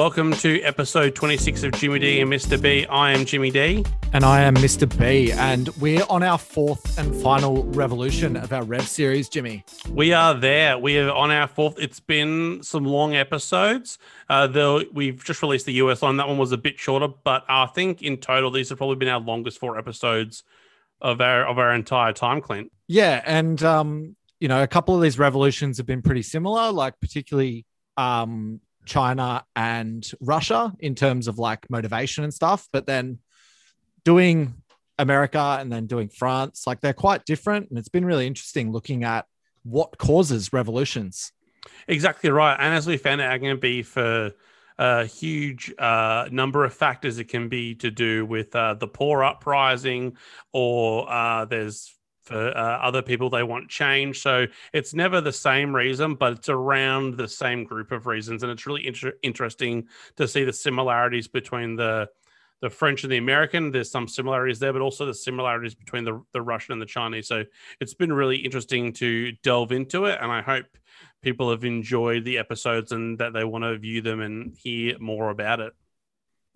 Welcome to episode 26 of Jimmy D and Mr. B. I am Jimmy D. And I am Mr. B. And we're on our fourth and final revolution of our Rev series, Jimmy. We are there. We are on our fourth. It's been some long episodes. Uh, the, we've just released the US one. That one was a bit shorter, but I think in total, these have probably been our longest four episodes of our of our entire time, Clint. Yeah. And, um, you know, a couple of these revolutions have been pretty similar, like particularly um, China and Russia in terms of like motivation and stuff. But then doing America and then doing France, like they're quite different. And it's been really interesting looking at what causes revolutions. Exactly right. And as we found out, going to be for a huge uh, number of factors. It can be to do with uh, the poor uprising, or uh, there's for uh, other people they want change. So it's never the same reason but it's around the same group of reasons and it's really inter- interesting to see the similarities between the the french and the american. There's some similarities there but also the similarities between the, the russian and the chinese. So it's been really interesting to delve into it and i hope people have enjoyed the episodes and that they want to view them and hear more about it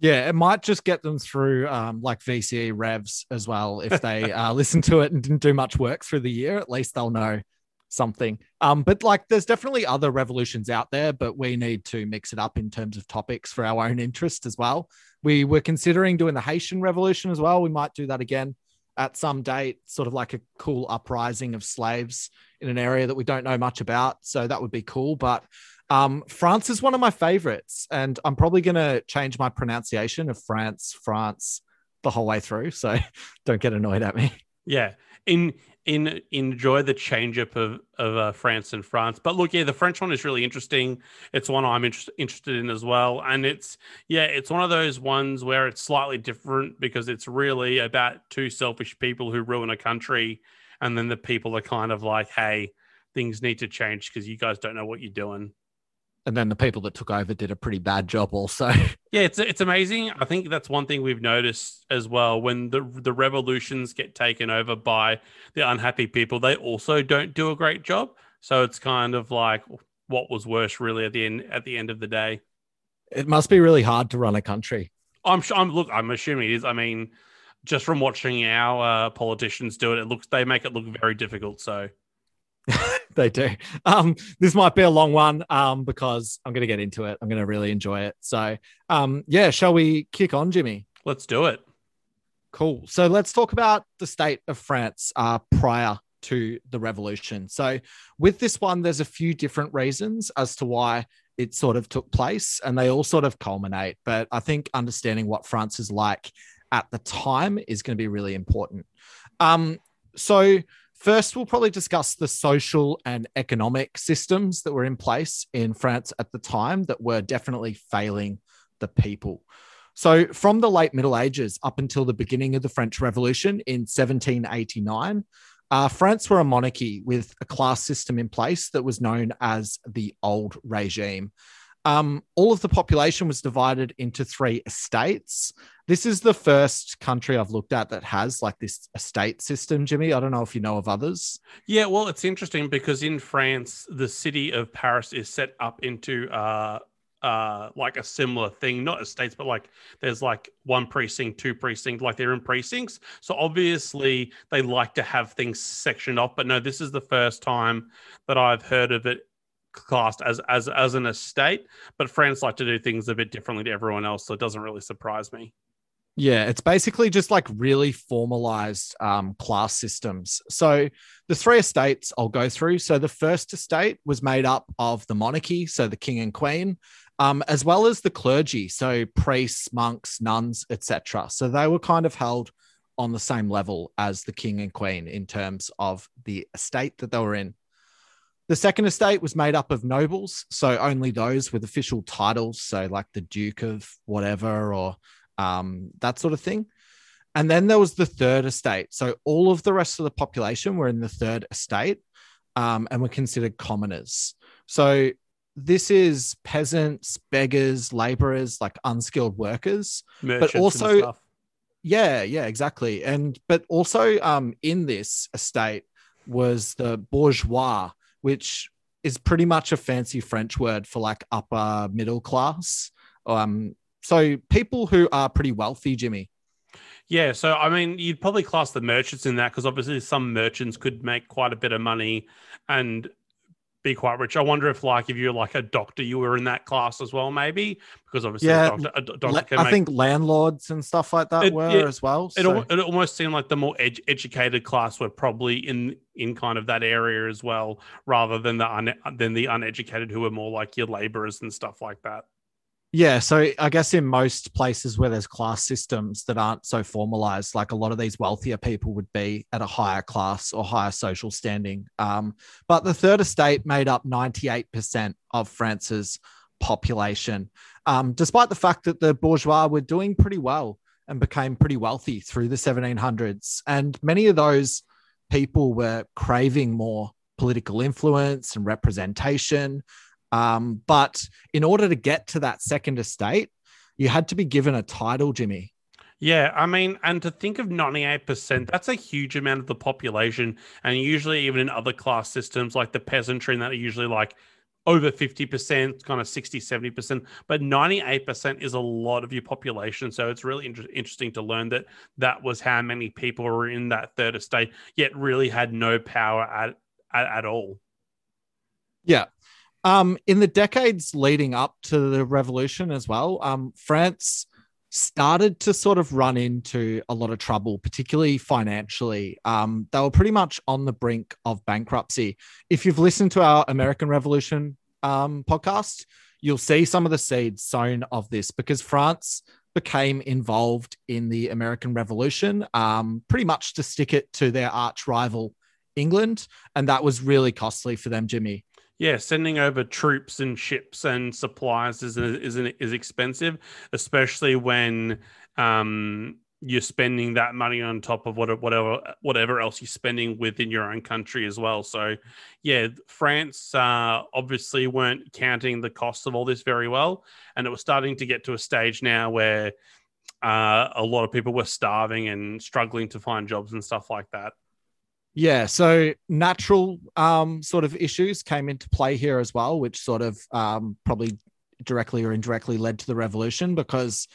yeah, it might just get them through um, like VCE revs as well. If they uh, listen to it and didn't do much work through the year, at least they'll know something. Um, but like, there's definitely other revolutions out there, but we need to mix it up in terms of topics for our own interest as well. We were considering doing the Haitian Revolution as well. We might do that again at some date, sort of like a cool uprising of slaves in an area that we don't know much about. So that would be cool. But um, France is one of my favorites, and I'm probably going to change my pronunciation of France, France, the whole way through. So don't get annoyed at me. Yeah, in in enjoy the change up of of uh, France and France. But look, yeah, the French one is really interesting. It's one I'm inter- interested in as well, and it's yeah, it's one of those ones where it's slightly different because it's really about two selfish people who ruin a country, and then the people are kind of like, hey, things need to change because you guys don't know what you're doing and then the people that took over did a pretty bad job also. yeah, it's it's amazing. I think that's one thing we've noticed as well when the the revolutions get taken over by the unhappy people, they also don't do a great job. So it's kind of like what was worse really at the end at the end of the day. It must be really hard to run a country. I'm sure I'm look I'm assuming it is. I mean, just from watching our uh, politicians do it, it looks they make it look very difficult. So they do. Um, this might be a long one um, because I'm going to get into it. I'm going to really enjoy it. So, um, yeah, shall we kick on, Jimmy? Let's do it. Cool. So let's talk about the state of France uh, prior to the revolution. So, with this one, there's a few different reasons as to why it sort of took place, and they all sort of culminate. But I think understanding what France is like at the time is going to be really important. Um, so, First, we'll probably discuss the social and economic systems that were in place in France at the time that were definitely failing the people. So, from the late Middle Ages up until the beginning of the French Revolution in 1789, uh, France were a monarchy with a class system in place that was known as the Old Regime. Um, all of the population was divided into three estates. This is the first country I've looked at that has like this estate system, Jimmy. I don't know if you know of others. Yeah, well, it's interesting because in France, the city of Paris is set up into uh, uh, like a similar thing, not estates, but like there's like one precinct, two precincts, like they're in precincts. So obviously they like to have things sectioned off. But no, this is the first time that I've heard of it classed as as as an estate, but France like to do things a bit differently to everyone else, so it doesn't really surprise me. Yeah, it's basically just like really formalized um, class systems. So the three estates I'll go through. So the first estate was made up of the monarchy, so the king and queen, um, as well as the clergy, so priests, monks, nuns, etc. So they were kind of held on the same level as the king and queen in terms of the estate that they were in. The second estate was made up of nobles, so only those with official titles, so like the Duke of whatever or um, that sort of thing. And then there was the third estate. So all of the rest of the population were in the third estate um, and were considered commoners. So this is peasants, beggars, laborers, like unskilled workers, Merchants but also, yeah, yeah, exactly. And but also um, in this estate was the bourgeois, which is pretty much a fancy French word for like upper middle class. Um, so people who are pretty wealthy, Jimmy. Yeah, so I mean, you'd probably class the merchants in that because obviously some merchants could make quite a bit of money and be quite rich. I wonder if, like, if you're like a doctor, you were in that class as well, maybe because obviously, Yeah, a doctor, a doctor can I make, think landlords and stuff like that It- were yeah, as well. it, so- it almost seemed like the more ed- educated class were probably in in kind of that area as well, rather than the un- than the uneducated who were more like your laborers and stuff like that. Yeah, so I guess in most places where there's class systems that aren't so formalized, like a lot of these wealthier people would be at a higher class or higher social standing. Um, but the third estate made up 98% of France's population, um, despite the fact that the bourgeois were doing pretty well and became pretty wealthy through the 1700s. And many of those people were craving more political influence and representation. Um, but in order to get to that second estate, you had to be given a title, Jimmy. Yeah, I mean, and to think of 98%, that's a huge amount of the population. And usually, even in other class systems like the peasantry, and that are usually like over 50%, kind of 60, 70%. But 98% is a lot of your population. So it's really inter- interesting to learn that that was how many people were in that third estate, yet really had no power at, at, at all. Yeah. Um, in the decades leading up to the revolution as well, um, France started to sort of run into a lot of trouble, particularly financially. Um, they were pretty much on the brink of bankruptcy. If you've listened to our American Revolution um, podcast, you'll see some of the seeds sown of this because France became involved in the American Revolution, um, pretty much to stick it to their arch rival, England. And that was really costly for them, Jimmy. Yeah, sending over troops and ships and supplies is is is expensive, especially when um, you're spending that money on top of what, whatever whatever else you're spending within your own country as well. So, yeah, France uh, obviously weren't counting the cost of all this very well, and it was starting to get to a stage now where uh, a lot of people were starving and struggling to find jobs and stuff like that. Yeah, so natural um, sort of issues came into play here as well, which sort of um, probably directly or indirectly led to the revolution because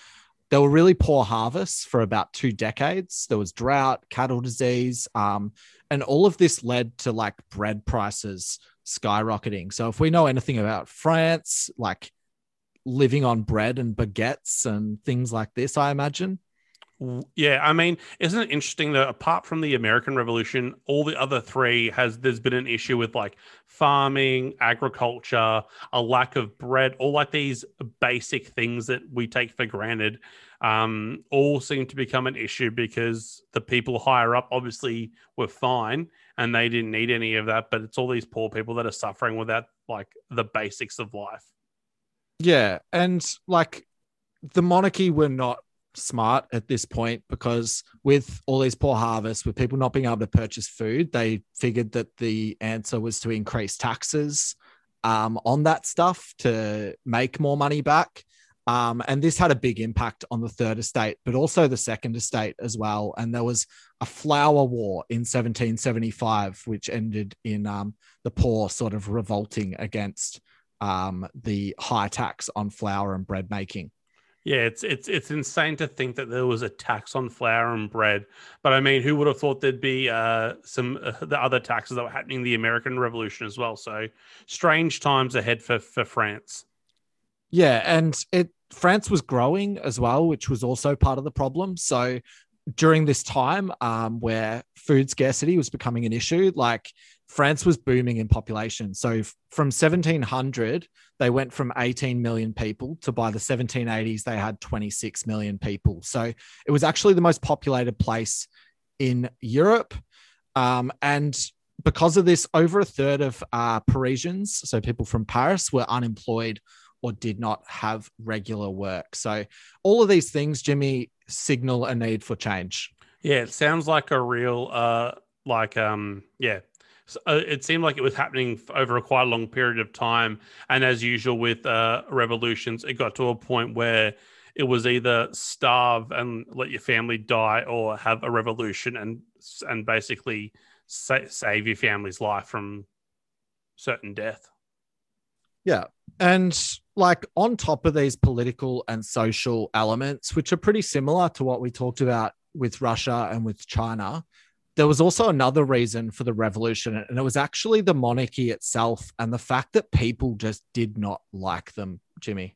there were really poor harvests for about two decades. There was drought, cattle disease, um, and all of this led to like bread prices skyrocketing. So if we know anything about France, like living on bread and baguettes and things like this, I imagine. Yeah, I mean, isn't it interesting that apart from the American Revolution, all the other three has there's been an issue with like farming, agriculture, a lack of bread, all like these basic things that we take for granted, um, all seem to become an issue because the people higher up obviously were fine and they didn't need any of that, but it's all these poor people that are suffering without like the basics of life. Yeah, and like the monarchy were not smart at this point because with all these poor harvests, with people not being able to purchase food, they figured that the answer was to increase taxes um, on that stuff to make more money back. Um, and this had a big impact on the third estate, but also the second estate as well. And there was a flour war in 1775, which ended in um, the poor sort of revolting against um, the high tax on flour and bread making. Yeah, it's it's it's insane to think that there was a tax on flour and bread. But I mean, who would have thought there'd be uh, some uh, the other taxes that were happening in the American Revolution as well? So strange times ahead for for France. Yeah, and it France was growing as well, which was also part of the problem. So during this time um, where food scarcity was becoming an issue, like France was booming in population. So from 1700, they went from 18 million people to by the 1780s, they had 26 million people. So it was actually the most populated place in Europe. Um, and because of this, over a third of uh, Parisians, so people from Paris, were unemployed or did not have regular work. So all of these things, Jimmy, signal a need for change. Yeah, it sounds like a real uh like um yeah. Uh, it seemed like it was happening over a quite long period of time, and as usual with uh, revolutions, it got to a point where it was either starve and let your family die, or have a revolution and and basically sa- save your family's life from certain death. Yeah. And like on top of these political and social elements, which are pretty similar to what we talked about with Russia and with China, there was also another reason for the revolution, and it was actually the monarchy itself and the fact that people just did not like them, Jimmy.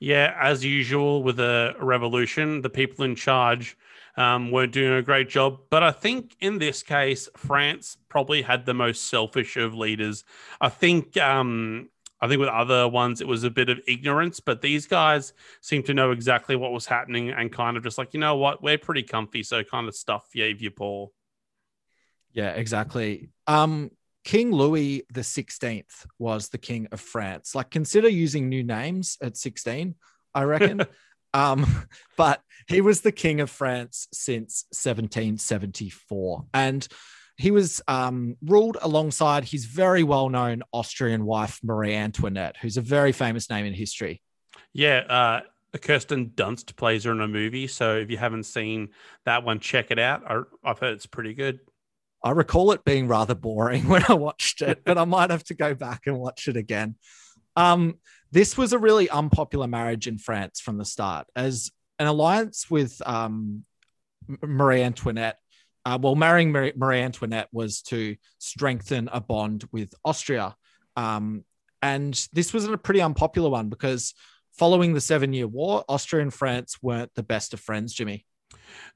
Yeah, as usual with a revolution, the people in charge um, weren't doing a great job. But I think in this case, France probably had the most selfish of leaders. I think. Um, I think with other ones, it was a bit of ignorance, but these guys seem to know exactly what was happening and kind of just like, you know what, we're pretty comfy, so kind of stuff Yave your paw. Yeah, exactly. Um, King Louis the Sixteenth was the king of France. Like, consider using new names at sixteen. I reckon. um, but he was the king of France since 1774, and he was um, ruled alongside his very well-known Austrian wife Marie Antoinette, who's a very famous name in history. Yeah, uh, Kirsten Dunst plays her in a movie, so if you haven't seen that one, check it out. I, I've heard it's pretty good. I recall it being rather boring when I watched it, but I might have to go back and watch it again. Um, this was a really unpopular marriage in France from the start, as an alliance with um, Marie Antoinette. Uh, well, marrying Marie, Marie, Antoinette was to strengthen a bond with Austria. Um, and this was a pretty unpopular one because following the Seven Year War, Austria and France weren't the best of friends, Jimmy.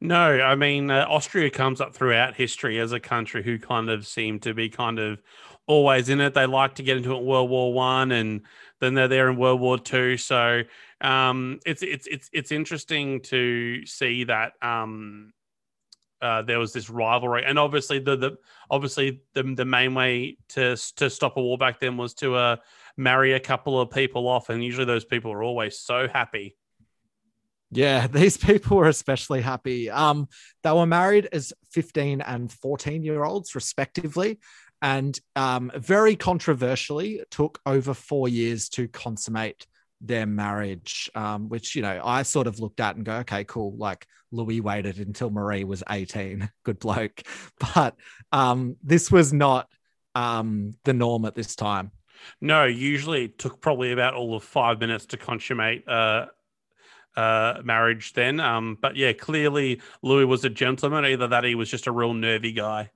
No, I mean uh, Austria comes up throughout history as a country who kind of seem to be kind of always in it. They like to get into it World War One, and then they're there in World War Two. So um, it's it's it's it's interesting to see that um, uh, there was this rivalry, and obviously the the obviously the the main way to to stop a war back then was to uh, marry a couple of people off, and usually those people are always so happy. Yeah, these people were especially happy. Um, they were married as 15 and 14 year olds, respectively, and um, very controversially took over four years to consummate their marriage, um, which, you know, I sort of looked at and go, okay, cool. Like Louis waited until Marie was 18. Good bloke. But um, this was not um, the norm at this time. No, usually it took probably about all of five minutes to consummate uh, uh, marriage then. Um, but yeah, clearly Louis was a gentleman. Either that he was just a real nervy guy.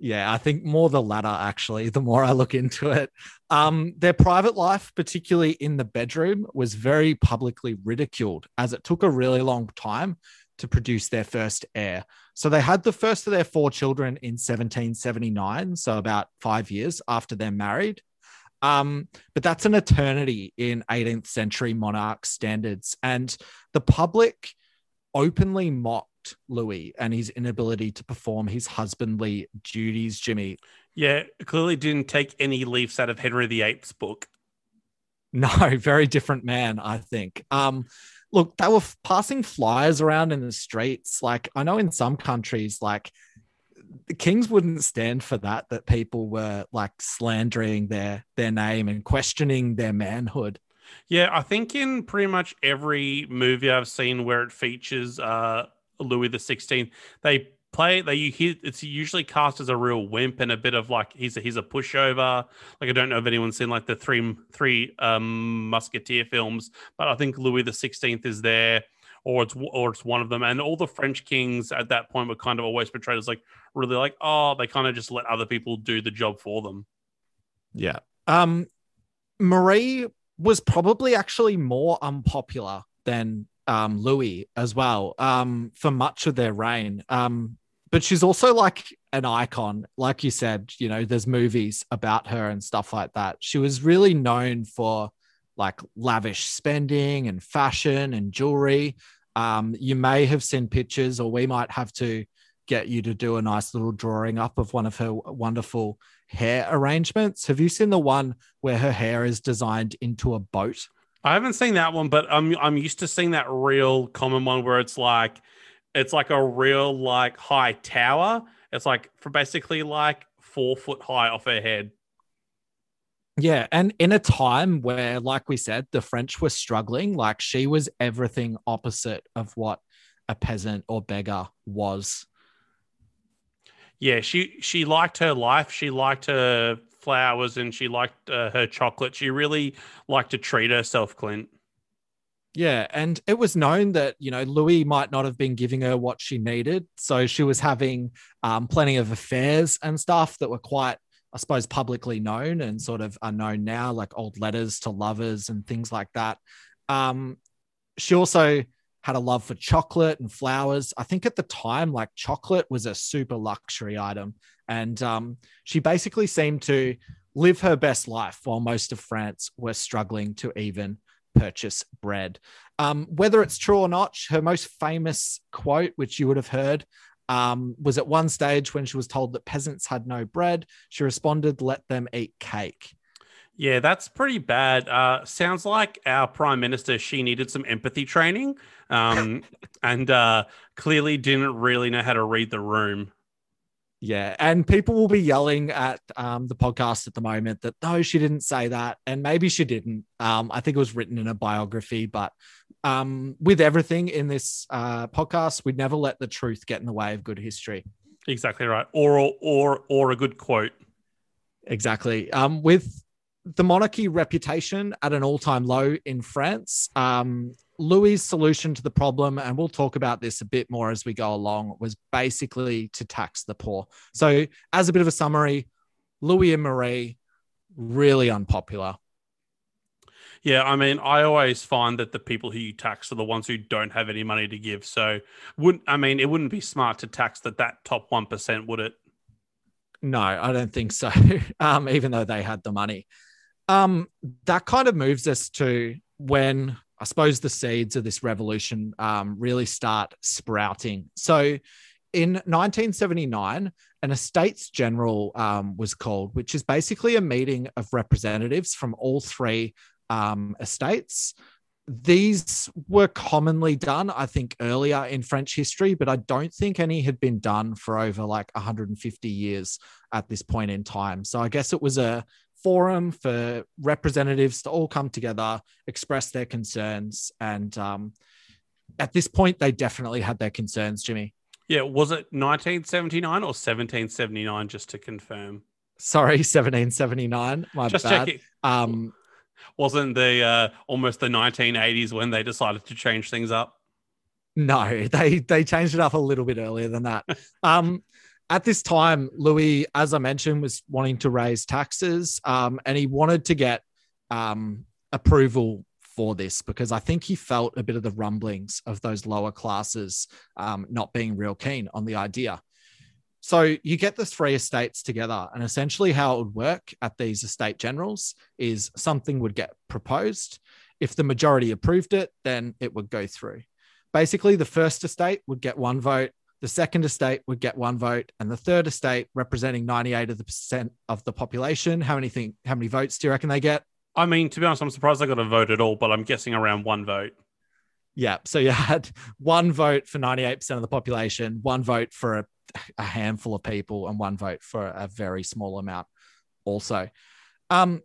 Yeah, I think more the latter, actually, the more I look into it. Um, their private life, particularly in the bedroom, was very publicly ridiculed as it took a really long time to produce their first heir. So they had the first of their four children in 1779, so about five years after they're married. Um, but that's an eternity in 18th century monarch standards. And the public openly mocked Louis and his inability to perform his husbandly duties, Jimmy. Yeah, clearly didn't take any leaves out of Henry VIII's book. No, very different man, I think. Um, look, they were passing flyers around in the streets. Like, I know in some countries, like the Kings wouldn't stand for that. That people were like slandering their their name and questioning their manhood. Yeah, I think in pretty much every movie I've seen where it features uh, Louis the Sixteenth, they play they you hear it's usually cast as a real wimp and a bit of like he's a, he's a pushover. Like I don't know if anyone's seen like the three three um, Musketeer films, but I think Louis the Sixteenth is there or it's or it's one of them. And all the French kings at that point were kind of always portrayed as like really like oh they kind of just let other people do the job for them. Yeah. Um, Marie was probably actually more unpopular than um, Louis as well um, for much of their reign. Um, but she's also like an icon. Like you said, you know, there's movies about her and stuff like that. She was really known for like lavish spending and fashion and jewelry. Um, you may have seen pictures, or we might have to get you to do a nice little drawing up of one of her wonderful hair arrangements. Have you seen the one where her hair is designed into a boat? I haven't seen that one, but I'm I'm used to seeing that real common one where it's like it's like a real like high tower. It's like for basically like four foot high off her head. Yeah, and in a time where, like we said, the French were struggling, like she was everything opposite of what a peasant or beggar was. Yeah, she she liked her life. She liked her flowers and she liked uh, her chocolate. She really liked to treat herself, Clint. Yeah, and it was known that you know Louis might not have been giving her what she needed, so she was having um, plenty of affairs and stuff that were quite, I suppose, publicly known and sort of unknown now, like old letters to lovers and things like that. Um, she also had a love for chocolate and flowers. I think at the time, like chocolate was a super luxury item, and um, she basically seemed to live her best life while most of France were struggling to even purchase bread. Um, whether it's true or not, her most famous quote, which you would have heard, um, was at one stage when she was told that peasants had no bread. She responded, "Let them eat cake." Yeah, that's pretty bad. Uh, sounds like our prime minister. She needed some empathy training, um, and uh, clearly didn't really know how to read the room. Yeah, and people will be yelling at um, the podcast at the moment that no, she didn't say that, and maybe she didn't. Um, I think it was written in a biography, but um, with everything in this uh, podcast, we'd never let the truth get in the way of good history. Exactly right, or or or a good quote. Exactly. Um, with the monarchy reputation at an all-time low in France, um, Louis' solution to the problem, and we'll talk about this a bit more as we go along, was basically to tax the poor. So, as a bit of a summary, Louis and Marie, really unpopular. Yeah, I mean, I always find that the people who you tax are the ones who don't have any money to give. So, wouldn't I mean, it wouldn't be smart to tax that that top one percent, would it? No, I don't think so. um, even though they had the money, um, that kind of moves us to when I suppose the seeds of this revolution um, really start sprouting. So in 1979, an Estates General um, was called, which is basically a meeting of representatives from all three um, estates. These were commonly done, I think, earlier in French history, but I don't think any had been done for over like 150 years at this point in time. So I guess it was a forum for representatives to all come together, express their concerns. And um, at this point, they definitely had their concerns, Jimmy. Yeah. Was it 1979 or 1779, just to confirm? Sorry, 1779. My just bad. checking. Um, Wasn't the uh, almost the 1980s when they decided to change things up? No, they they changed it up a little bit earlier than that. um, at this time, Louis, as I mentioned, was wanting to raise taxes um, and he wanted to get um, approval for this because I think he felt a bit of the rumblings of those lower classes um, not being real keen on the idea. So you get the three estates together, and essentially how it would work at these estate generals is something would get proposed. If the majority approved it, then it would go through. Basically, the first estate would get one vote, the second estate would get one vote, and the third estate, representing 98 of the percent of the population, how many think how many votes do you reckon they get? I mean, to be honest, I'm surprised I got a vote at all, but I'm guessing around one vote. Yeah. So you had one vote for 98% of the population, one vote for a, a handful of people, and one vote for a very small amount also. Um,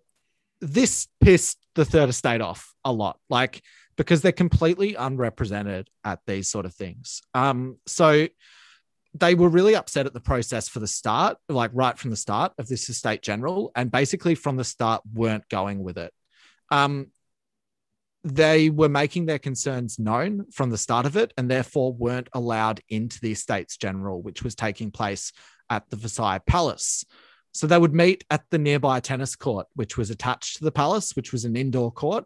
this pissed the third estate off a lot. Like because they're completely unrepresented at these sort of things. Um, so they were really upset at the process for the start, like right from the start of this estate general, and basically from the start weren't going with it. Um, they were making their concerns known from the start of it, and therefore weren't allowed into the estates general, which was taking place at the Versailles Palace. So they would meet at the nearby tennis court, which was attached to the palace, which was an indoor court.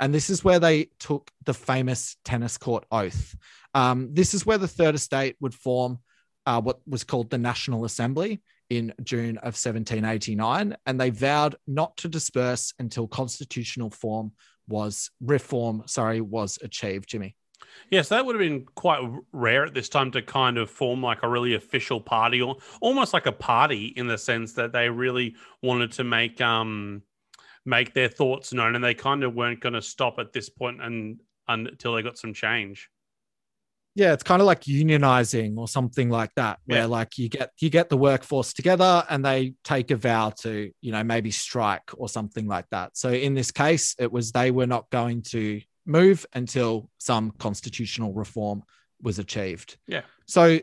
And this is where they took the famous tennis court oath. Um, this is where the Third Estate would form uh, what was called the National Assembly in June of 1789. And they vowed not to disperse until constitutional form was reform, sorry, was achieved, Jimmy. Yes, that would have been quite rare at this time to kind of form like a really official party or almost like a party in the sense that they really wanted to make um make their thoughts known, and they kind of weren't going to stop at this point and, until they got some change. Yeah, it's kind of like unionizing or something like that, where yeah. like you get you get the workforce together and they take a vow to, you know, maybe strike or something like that. So in this case, it was they were not going to move until some constitutional reform was achieved. Yeah. So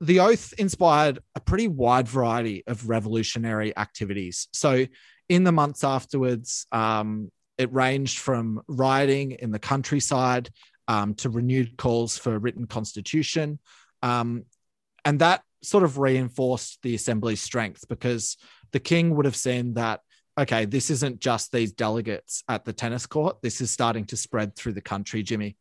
the oath inspired a pretty wide variety of revolutionary activities. So, in the months afterwards, um, it ranged from rioting in the countryside um, to renewed calls for a written constitution. Um, and that sort of reinforced the assembly's strength because the king would have seen that okay, this isn't just these delegates at the tennis court. This is starting to spread through the country, Jimmy.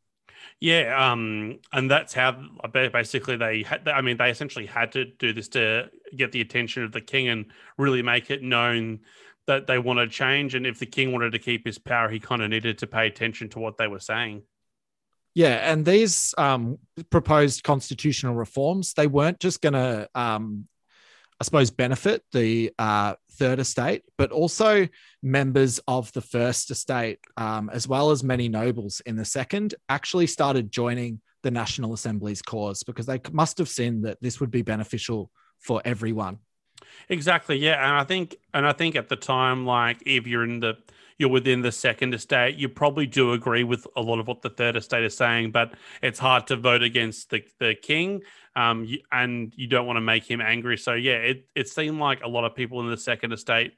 Yeah, um, and that's how basically they had. I mean, they essentially had to do this to get the attention of the king and really make it known that they wanted change. And if the king wanted to keep his power, he kind of needed to pay attention to what they were saying. Yeah, and these um, proposed constitutional reforms, they weren't just going to um, I suppose, benefit the uh, third estate, but also members of the first estate, um, as well as many nobles in the second, actually started joining the National Assembly's cause because they must have seen that this would be beneficial for everyone. Exactly, yeah, and I think, and I think at the time, like if you're in the you're within the second estate, you probably do agree with a lot of what the third estate is saying, but it's hard to vote against the, the king um, and you don't want to make him angry. So, yeah, it, it seemed like a lot of people in the second estate,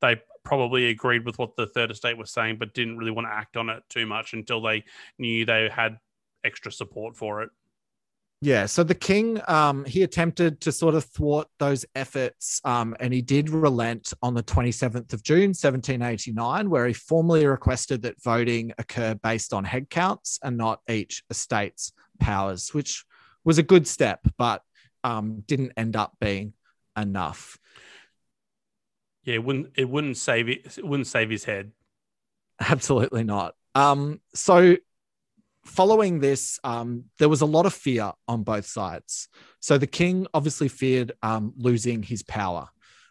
they probably agreed with what the third estate was saying, but didn't really want to act on it too much until they knew they had extra support for it. Yeah, so the king, um, he attempted to sort of thwart those efforts, um, and he did relent on the 27th of June, 1789, where he formally requested that voting occur based on head counts and not each estate's powers, which was a good step, but um, didn't end up being enough. Yeah, it wouldn't it wouldn't save it, it wouldn't save his head. Absolutely not. Um, so following this, um, there was a lot of fear on both sides. So the king obviously feared um, losing his power,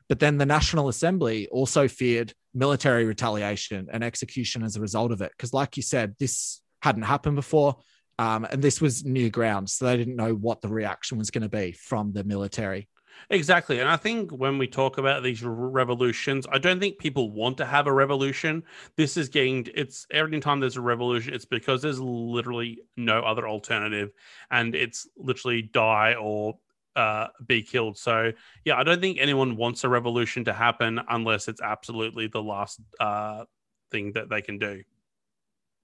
but then the National Assembly also feared military retaliation and execution as a result of it. Because, like you said, this hadn't happened before. Um, and this was new ground. So they didn't know what the reaction was going to be from the military. Exactly. And I think when we talk about these revolutions, I don't think people want to have a revolution. This is getting, it's every time there's a revolution, it's because there's literally no other alternative and it's literally die or uh, be killed. So, yeah, I don't think anyone wants a revolution to happen unless it's absolutely the last uh, thing that they can do.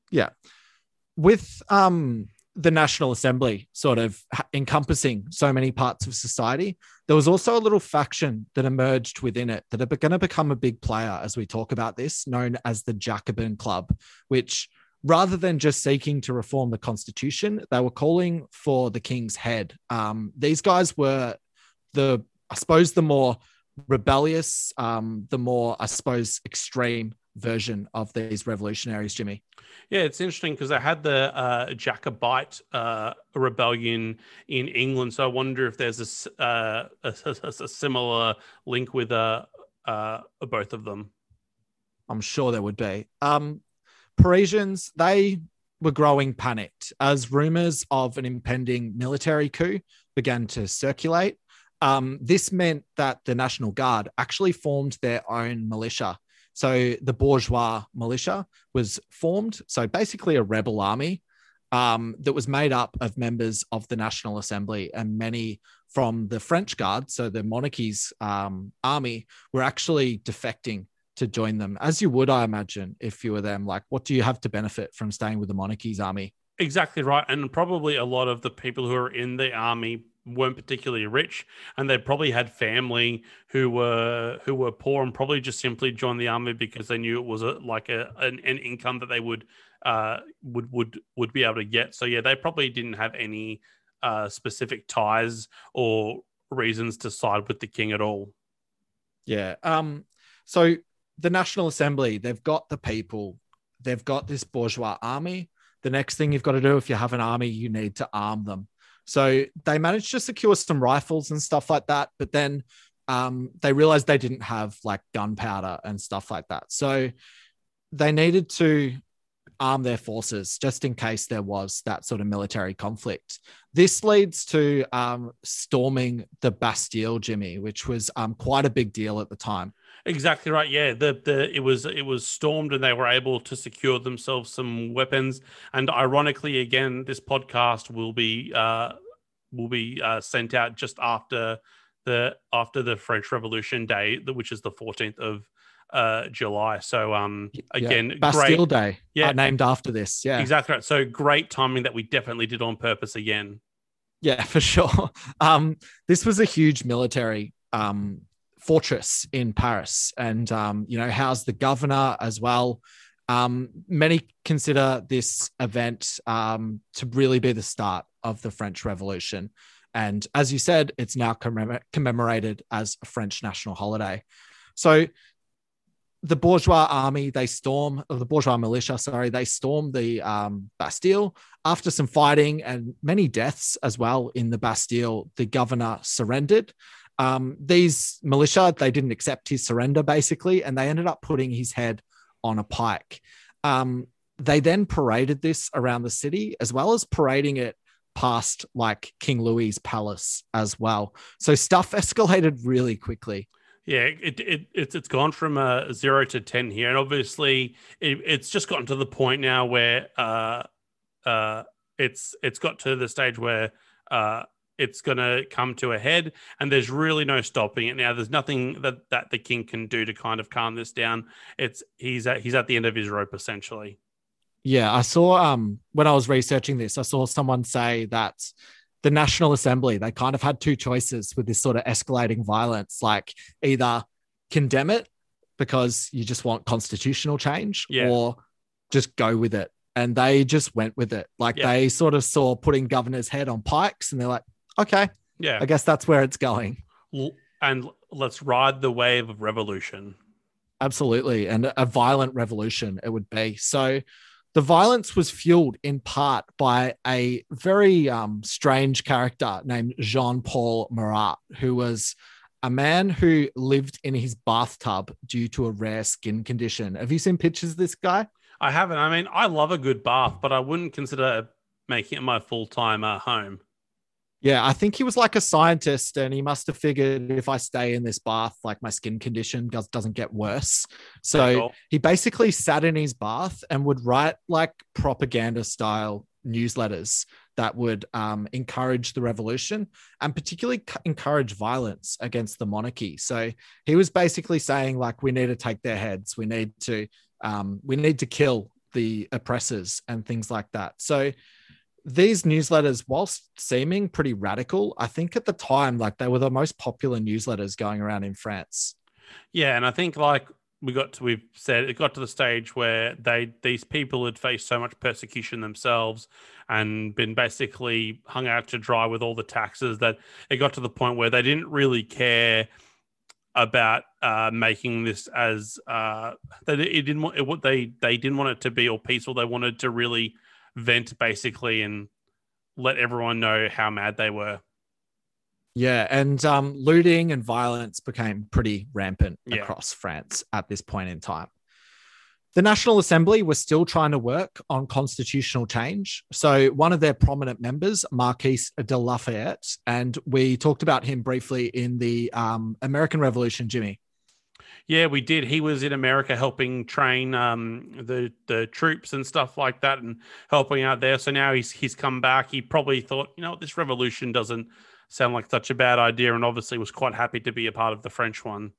Yeah. With um, the National Assembly sort of encompassing so many parts of society, there was also a little faction that emerged within it that are going to become a big player as we talk about this, known as the Jacobin Club, which rather than just seeking to reform the constitution, they were calling for the king's head. Um, these guys were the, I suppose, the more rebellious, um, the more, I suppose, extreme version of these revolutionaries, Jimmy. Yeah, it's interesting because I had the uh, Jacobite uh, rebellion in England, so I wonder if there's a, uh, a, a, similar link with uh, uh, both of them. I'm sure there would be. Um, Parisians, they were growing panicked as rumors of an impending military coup began to circulate. Um, this meant that the National Guard actually formed their own militia so the bourgeois militia was formed. So basically a rebel army um, that was made up of members of the National Assembly and many from the French Guard. So the monarchy's um, army were actually defecting to join them, as you would, I imagine, if you were them. Like, what do you have to benefit from staying with the monarchy's army? Exactly right. And probably a lot of the people who are in the army weren't particularly rich and they probably had family who were who were poor and probably just simply joined the army because they knew it was a like a an, an income that they would uh would would would be able to get. So yeah they probably didn't have any uh specific ties or reasons to side with the king at all. Yeah um so the national assembly they've got the people. They've got this bourgeois army. The next thing you've got to do if you have an army you need to arm them so they managed to secure some rifles and stuff like that, but then um, they realized they didn't have like gunpowder and stuff like that. So they needed to arm their forces just in case there was that sort of military conflict. This leads to um, storming the Bastille, Jimmy, which was um, quite a big deal at the time. Exactly right. Yeah, the the it was it was stormed and they were able to secure themselves some weapons. And ironically, again, this podcast will be uh, will be uh, sent out just after the after the French Revolution Day, which is the 14th of uh, July. So um, again, yeah. Bastille great, Day, yeah, named after this. Yeah, exactly right. So great timing that we definitely did on purpose again. Yeah, for sure. Um, this was a huge military um, fortress in Paris, and um, you know housed the governor as well. Um, many consider this event um, to really be the start of the French Revolution. And as you said, it's now commem- commemorated as a French national holiday. So the bourgeois army, they storm, the bourgeois militia, sorry, they storm the um, Bastille. After some fighting and many deaths as well in the Bastille, the governor surrendered. Um, these militia, they didn't accept his surrender basically, and they ended up putting his head on a pike. Um, they then paraded this around the city as well as parading it past like King Louis's palace as well. So stuff escalated really quickly. Yeah, it, it it's it's gone from a zero to ten here, and obviously it, it's just gotten to the point now where uh uh it's it's got to the stage where uh it's going to come to a head and there's really no stopping it now there's nothing that that the king can do to kind of calm this down it's he's at he's at the end of his rope essentially yeah, I saw um when I was researching this, I saw someone say that the National Assembly, they kind of had two choices with this sort of escalating violence, like either condemn it because you just want constitutional change yeah. or just go with it. And they just went with it. Like yeah. they sort of saw putting governor's head on pikes and they're like, okay, yeah, I guess that's where it's going. And let's ride the wave of revolution. Absolutely. And a violent revolution it would be. So the violence was fueled in part by a very um, strange character named Jean Paul Marat, who was a man who lived in his bathtub due to a rare skin condition. Have you seen pictures of this guy? I haven't. I mean, I love a good bath, but I wouldn't consider making it my full time uh, home. Yeah, I think he was like a scientist and he must have figured if I stay in this bath, like my skin condition does, doesn't get worse. So cool. he basically sat in his bath and would write like propaganda style newsletters that would um, encourage the revolution and particularly encourage violence against the monarchy. So he was basically saying like, we need to take their heads. We need to, um, we need to kill the oppressors and things like that. So these newsletters, whilst seeming pretty radical, I think at the time, like they were the most popular newsletters going around in France. Yeah, and I think like we got to we've said it got to the stage where they these people had faced so much persecution themselves and been basically hung out to dry with all the taxes that it got to the point where they didn't really care about uh, making this as uh, that it didn't want it, they they didn't want it to be all peaceful. They wanted to really vent basically and let everyone know how mad they were. Yeah, and um, looting and violence became pretty rampant yeah. across France at this point in time. The National Assembly was still trying to work on constitutional change. So, one of their prominent members, Marquis de Lafayette, and we talked about him briefly in the um, American Revolution, Jimmy. Yeah, we did. He was in America helping train um, the the troops and stuff like that, and helping out there. So now he's he's come back. He probably thought, you know, this revolution doesn't sound like such a bad idea, and obviously was quite happy to be a part of the French one.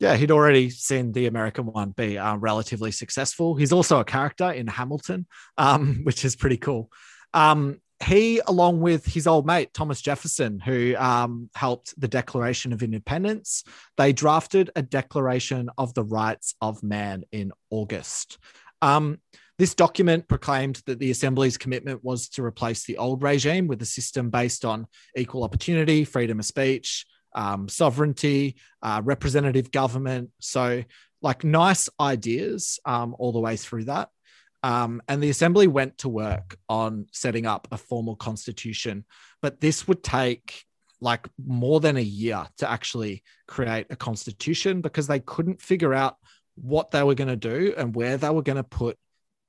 Yeah, he'd already seen the American one be uh, relatively successful. He's also a character in Hamilton, um, which is pretty cool. Um, he, along with his old mate Thomas Jefferson, who um, helped the Declaration of Independence, they drafted a Declaration of the Rights of Man in August. Um, this document proclaimed that the Assembly's commitment was to replace the old regime with a system based on equal opportunity, freedom of speech, um, sovereignty, uh, representative government. So, like nice ideas um, all the way through that. Um, and the assembly went to work on setting up a formal constitution, but this would take like more than a year to actually create a constitution because they couldn't figure out what they were going to do and where they were going to put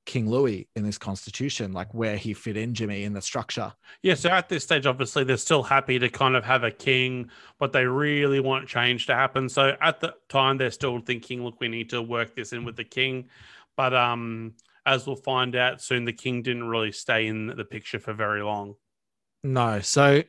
King Louis in this constitution, like where he fit in, Jimmy, in the structure. Yeah, so at this stage, obviously, they're still happy to kind of have a king, but they really want change to happen. So at the time, they're still thinking, look, we need to work this in with the king. But um, as we'll find out soon, the king didn't really stay in the picture for very long. No. So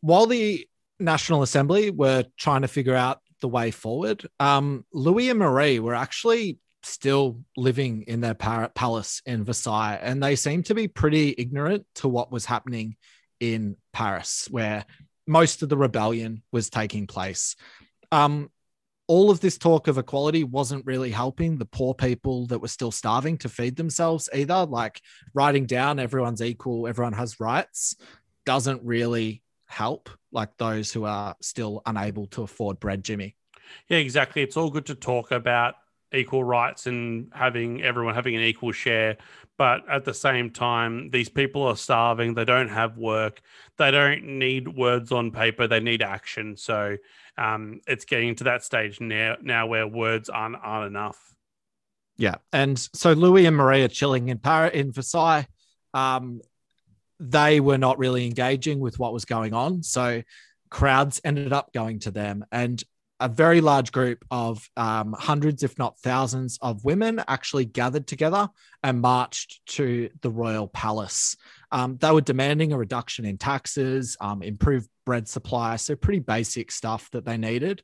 while the National Assembly were trying to figure out the way forward, um, Louis and Marie were actually still living in their palace in Versailles, and they seemed to be pretty ignorant to what was happening in Paris, where most of the rebellion was taking place. Um, all of this talk of equality wasn't really helping the poor people that were still starving to feed themselves either. Like writing down everyone's equal, everyone has rights doesn't really help like those who are still unable to afford bread, Jimmy. Yeah, exactly. It's all good to talk about equal rights and having everyone having an equal share. But at the same time, these people are starving. They don't have work. They don't need words on paper. They need action. So um, it's getting to that stage now, now where words aren't, aren't enough. Yeah. And so Louis and Maria chilling in Paris, in Versailles. Um, they were not really engaging with what was going on. So crowds ended up going to them. And a very large group of um, hundreds, if not thousands, of women actually gathered together and marched to the royal palace. Um, they were demanding a reduction in taxes, um, improved bread supply, so pretty basic stuff that they needed.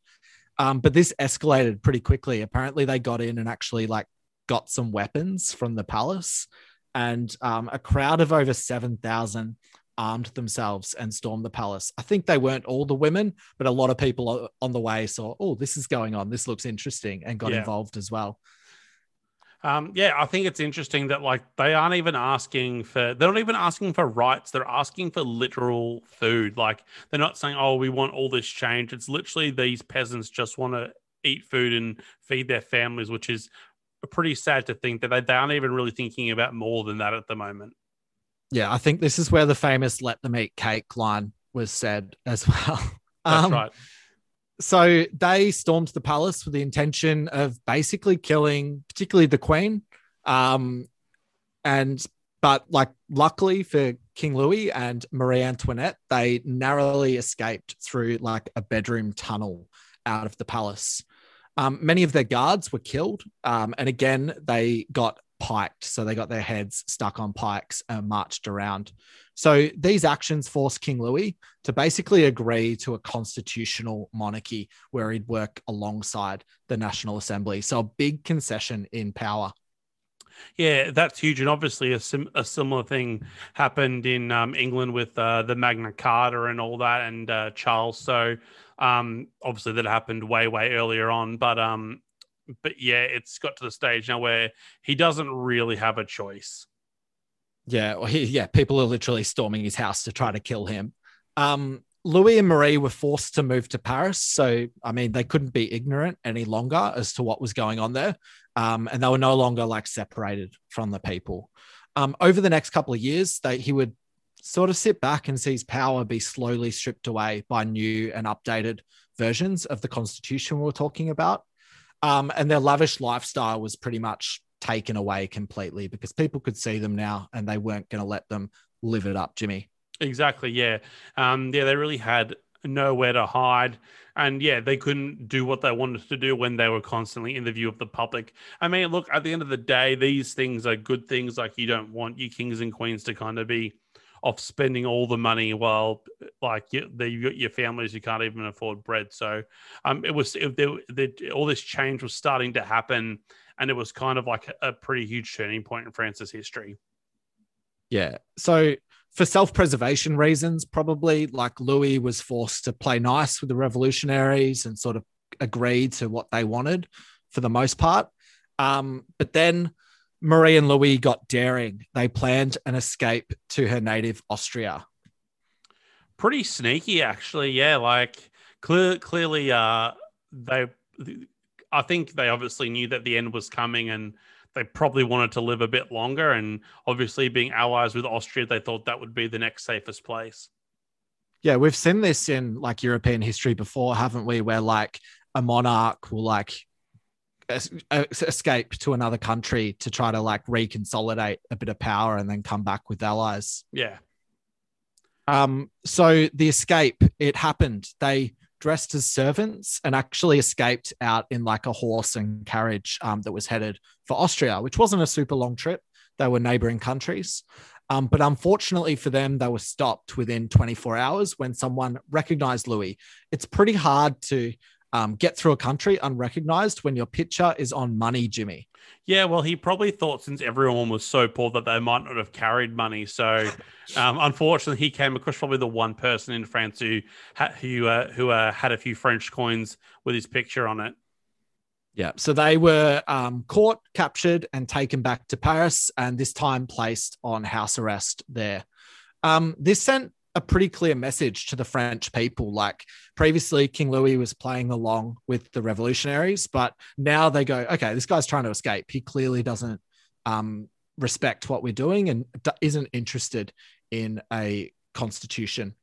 Um, but this escalated pretty quickly. Apparently, they got in and actually like got some weapons from the palace, and um, a crowd of over seven thousand armed themselves and stormed the palace. I think they weren't all the women, but a lot of people on the way saw, oh, this is going on. This looks interesting and got yeah. involved as well. Um, yeah, I think it's interesting that like they aren't even asking for they're not even asking for rights. They're asking for literal food. Like they're not saying, "Oh, we want all this change." It's literally these peasants just want to eat food and feed their families, which is pretty sad to think that they, they aren't even really thinking about more than that at the moment yeah, I think this is where the famous "Let them eat cake" line was said as well. That's um, right. So they stormed the palace with the intention of basically killing, particularly the queen. Um, and but like luckily for King Louis and Marie Antoinette, they narrowly escaped through like a bedroom tunnel out of the palace. Um, many of their guards were killed, um, and again they got piked. So they got their heads stuck on pikes and marched around. So these actions forced King Louis to basically agree to a constitutional monarchy where he'd work alongside the National Assembly. So a big concession in power. Yeah, that's huge, and obviously a, sim- a similar thing happened in um, England with uh, the Magna Carta and all that, and uh, Charles. So um, obviously that happened way way earlier on, but um, but yeah, it's got to the stage now where he doesn't really have a choice. Yeah, well, he, yeah, people are literally storming his house to try to kill him. Um, Louis and Marie were forced to move to Paris, so I mean they couldn't be ignorant any longer as to what was going on there, um, and they were no longer like separated from the people. Um, over the next couple of years, they, he would sort of sit back and see his power be slowly stripped away by new and updated versions of the constitution we we're talking about. Um, and their lavish lifestyle was pretty much taken away completely because people could see them now and they weren't going to let them live it up, Jimmy. Exactly. Yeah. Um, yeah, they really had nowhere to hide. And yeah, they couldn't do what they wanted to do when they were constantly in the view of the public. I mean, look, at the end of the day, these things are good things. Like you don't want your kings and queens to kind of be of spending all the money while like you, the, your families you can't even afford bread. So um, it was it, the, all this change was starting to happen, and it was kind of like a, a pretty huge turning point in France's history. Yeah. So for self-preservation reasons, probably like Louis was forced to play nice with the revolutionaries and sort of agree to what they wanted for the most part. Um, but then Marie and Louis got daring. They planned an escape to her native Austria. Pretty sneaky, actually. Yeah, like clear, clearly, uh, they. I think they obviously knew that the end was coming, and they probably wanted to live a bit longer. And obviously, being allies with Austria, they thought that would be the next safest place. Yeah, we've seen this in like European history before, haven't we? Where like a monarch will like escape to another country to try to like reconsolidate a bit of power and then come back with allies. Yeah. Um, so the escape, it happened. They dressed as servants and actually escaped out in like a horse and carriage um, that was headed for Austria, which wasn't a super long trip. They were neighboring countries. Um, but unfortunately for them, they were stopped within 24 hours when someone recognized Louis. It's pretty hard to um, get through a country unrecognized when your picture is on money, Jimmy. Yeah, well, he probably thought since everyone was so poor that they might not have carried money. So, um, unfortunately, he came across probably the one person in France who who uh, who uh, had a few French coins with his picture on it. Yeah, so they were um, caught, captured, and taken back to Paris, and this time placed on house arrest there. Um, this sent a pretty clear message to the French people. Like previously, King Louis was playing along with the revolutionaries, but now they go, okay, this guy's trying to escape. He clearly doesn't um, respect what we're doing and isn't interested in a constitution.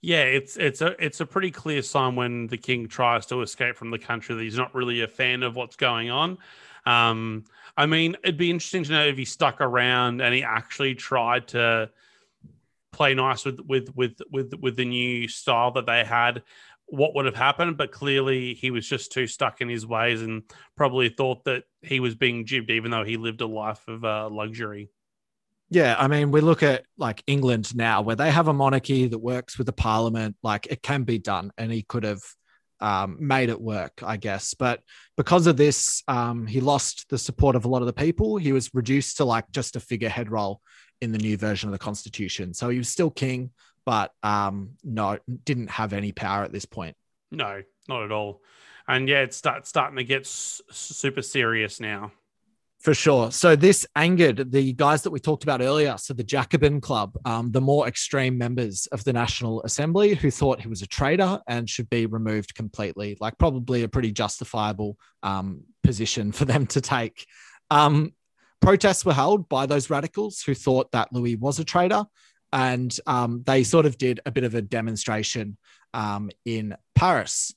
Yeah, it's it's a it's a pretty clear sign when the king tries to escape from the country that he's not really a fan of what's going on. Um, I mean, it'd be interesting to know if he stuck around and he actually tried to play nice with with with with with the new style that they had what would have happened but clearly he was just too stuck in his ways and probably thought that he was being jibbed even though he lived a life of uh, luxury yeah i mean we look at like england now where they have a monarchy that works with the parliament like it can be done and he could have um, made it work, I guess. But because of this, um, he lost the support of a lot of the people. He was reduced to like just a figurehead role in the new version of the Constitution. So he was still king, but um, no, didn't have any power at this point. No, not at all. And yeah, it's start, starting to get s- super serious now. For sure. So this angered the guys that we talked about earlier. So the Jacobin Club, um, the more extreme members of the National Assembly who thought he was a traitor and should be removed completely. Like probably a pretty justifiable um, position for them to take. Um, protests were held by those radicals who thought that Louis was a traitor. And um, they sort of did a bit of a demonstration um, in Paris.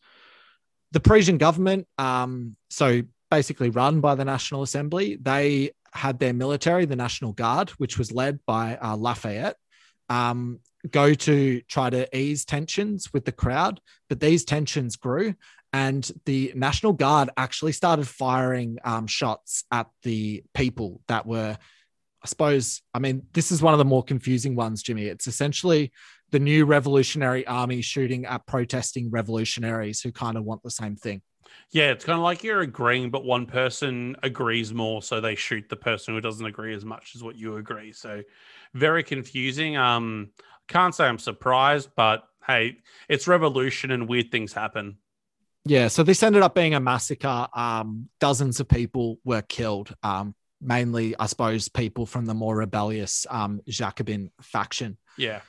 The Parisian government, um, so basically run by the National Assembly, they had their military, the National Guard, which was led by uh, Lafayette, um, go to try to ease tensions with the crowd. But these tensions grew, and the National Guard actually started firing um, shots at the people that were, I suppose, I mean, this is one of the more confusing ones, Jimmy. It's essentially the new Revolutionary Army shooting at protesting revolutionaries who kind of want the same thing. Yeah, it's kind of like you're agreeing, but one person agrees more, so they shoot the person who doesn't agree as much as what you agree. So, very confusing. Um, can't say I'm surprised, but hey, it's revolution and weird things happen. Yeah, so this ended up being a massacre. Um, dozens of people were killed, um, mainly, I suppose, people from the more rebellious um, Jacobin faction. Yeah.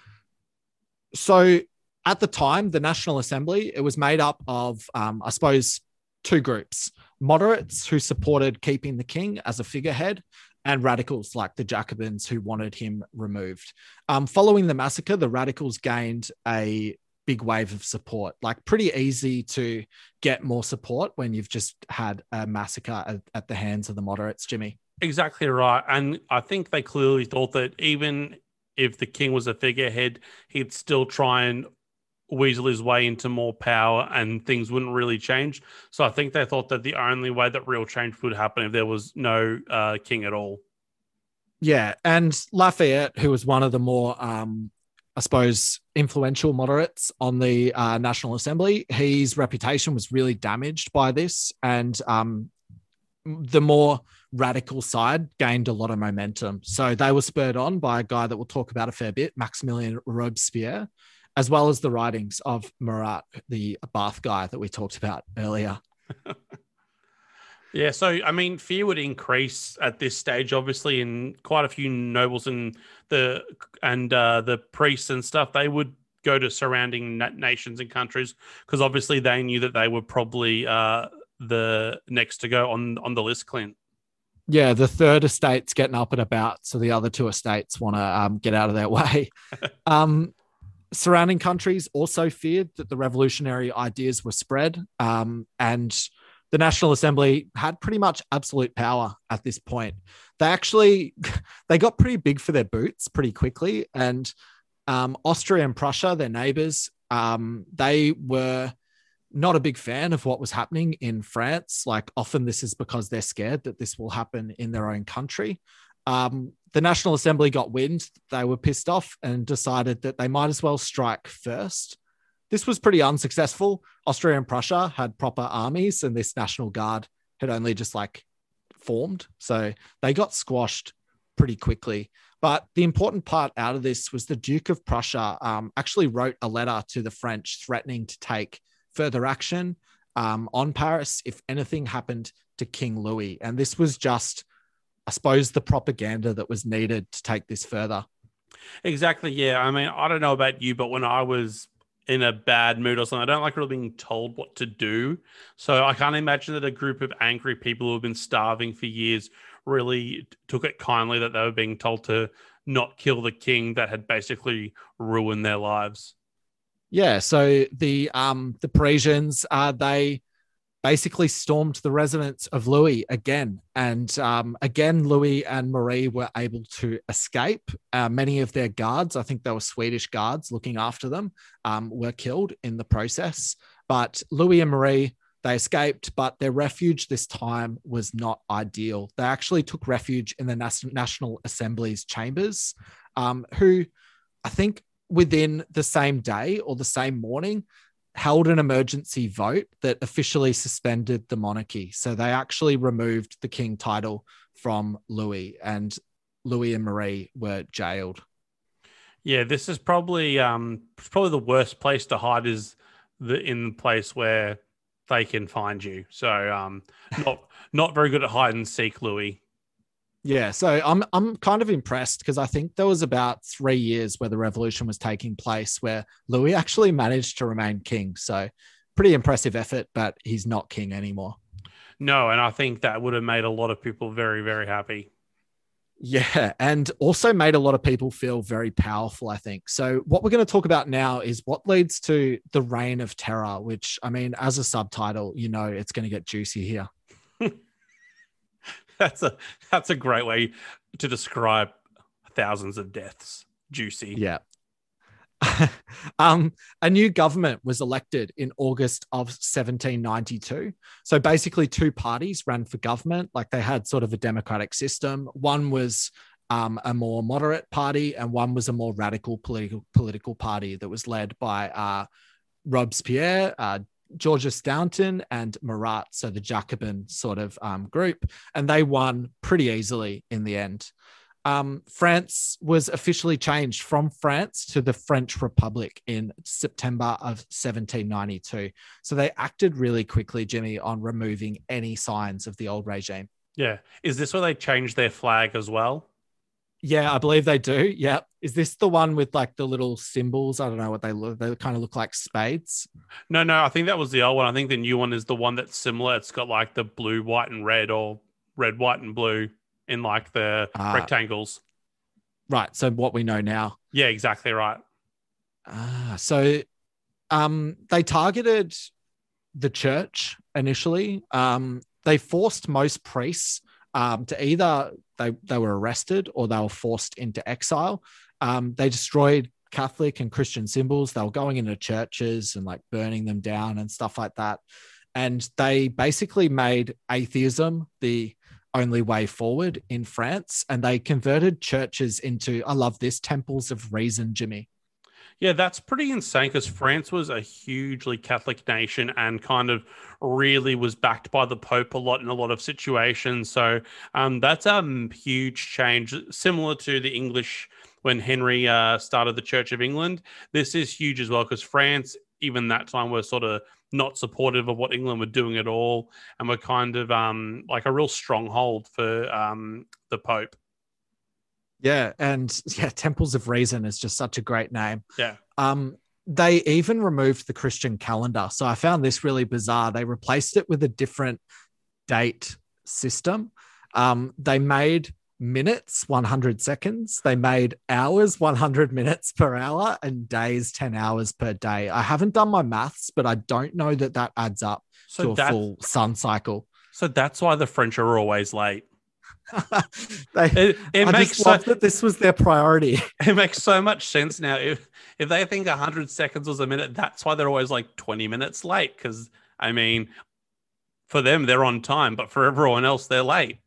So at the time, the National Assembly, it was made up of, um, I suppose, two groups moderates who supported keeping the king as a figurehead, and radicals like the Jacobins who wanted him removed. Um, following the massacre, the radicals gained a big wave of support. Like pretty easy to get more support when you've just had a massacre at, at, the hands of the moderates, Jimmy. Exactly right. And I think they clearly thought that even if the king was a figurehead, he'd still try and weasel his way into more power and things wouldn't really change. So I think they thought that the only way that real change would happen if there was no uh, king at all. Yeah. And Lafayette, who was one of the more um, I suppose, influential moderates on the uh, National Assembly. His reputation was really damaged by this, and um, the more radical side gained a lot of momentum. So they were spurred on by a guy that we'll talk about a fair bit, Maximilian Robespierre, as well as the writings of Marat, the Bath guy that we talked about earlier. Yeah, so I mean, fear would increase at this stage, obviously, and quite a few nobles and the and uh, the priests and stuff. They would go to surrounding nations and countries because obviously they knew that they were probably uh, the next to go on on the list, Clint. Yeah, the third estate's getting up and about, so the other two estates want to um, get out of their way. um, surrounding countries also feared that the revolutionary ideas were spread, um, and the National Assembly had pretty much absolute power at this point. They actually they got pretty big for their boots pretty quickly, and um, Austria and Prussia, their neighbors, um, they were not a big fan of what was happening in France. Like often, this is because they're scared that this will happen in their own country. Um, the National Assembly got wind. They were pissed off and decided that they might as well strike first. This was pretty unsuccessful. Austria and Prussia had proper armies, and this National Guard had only just like formed. So they got squashed pretty quickly. But the important part out of this was the Duke of Prussia um, actually wrote a letter to the French threatening to take further action um, on Paris if anything happened to King Louis. And this was just, I suppose, the propaganda that was needed to take this further. Exactly. Yeah. I mean, I don't know about you, but when I was in a bad mood or something, I don't like really being told what to do. So I can't imagine that a group of angry people who have been starving for years really took it kindly that they were being told to not kill the king that had basically ruined their lives. Yeah, so the um the Parisians uh they basically stormed the residence of Louis again. And um, again, Louis and Marie were able to escape. Uh, many of their guards, I think they were Swedish guards looking after them, um, were killed in the process. But Louis and Marie they escaped, but their refuge this time was not ideal. They actually took refuge in the National Assembly's chambers, um, who I think within the same day or the same morning held an emergency vote that officially suspended the monarchy. So they actually removed the king title from Louis, and Louis and Marie were jailed. Yeah, this is probably um, probably the worst place to hide is the in the place where they can find you. So um, not not very good at hide and seek, Louis. Yeah, so I'm I'm kind of impressed because I think there was about three years where the revolution was taking place where Louis actually managed to remain king. So pretty impressive effort, but he's not king anymore. No, and I think that would have made a lot of people very, very happy. Yeah, and also made a lot of people feel very powerful, I think. So, what we're going to talk about now is what leads to the reign of terror, which, I mean, as a subtitle, you know, it's going to get juicy here. that's a that's a great way to describe thousands of deaths. Juicy. Yeah. um, a new government was elected in August of 1792. So basically, two parties ran for government. Like they had sort of a democratic system. One was um, a more moderate party, and one was a more radical political political party that was led by uh, Robespierre, uh, Georges Danton, and Marat. So the Jacobin sort of um, group, and they won pretty easily in the end um, France was officially changed from France to the French Republic in September of 1792. So they acted really quickly, Jimmy, on removing any signs of the old regime. Yeah. Is this where they changed their flag as well? Yeah, I believe they do. Yeah. Is this the one with like the little symbols? I don't know what they look. They kind of look like spades. No, no. I think that was the old one. I think the new one is the one that's similar. It's got like the blue, white, and red, or red, white, and blue in like the uh, rectangles. Right. So what we know now. Yeah, exactly right. Ah, so um, they targeted the church initially. Um, they forced most priests um, to either they, they were arrested or they were forced into exile. Um, they destroyed Catholic and Christian symbols. They were going into churches and like burning them down and stuff like that. And they basically made atheism the only way forward in France. And they converted churches into, I love this, temples of reason, Jimmy. Yeah, that's pretty insane because France was a hugely Catholic nation and kind of really was backed by the Pope a lot in a lot of situations. So um, that's a huge change, similar to the English when Henry uh, started the Church of England. This is huge as well because France, even that time, was sort of not supportive of what England were doing at all, and were kind of um, like a real stronghold for um, the Pope. Yeah, and yeah, Temples of Reason is just such a great name. Yeah. Um, they even removed the Christian calendar, so I found this really bizarre. They replaced it with a different date system. Um, they made minutes 100 seconds. They made hours 100 minutes per hour and days 10 hours per day. I haven't done my maths but i don't know that that adds up so to a full sun cycle. So that's why the french are always late. They, it, it I makes so, that this was their priority. It makes so much sense now. If if they think 100 seconds was a minute that's why they're always like 20 minutes late because i mean for them they're on time but for everyone else they're late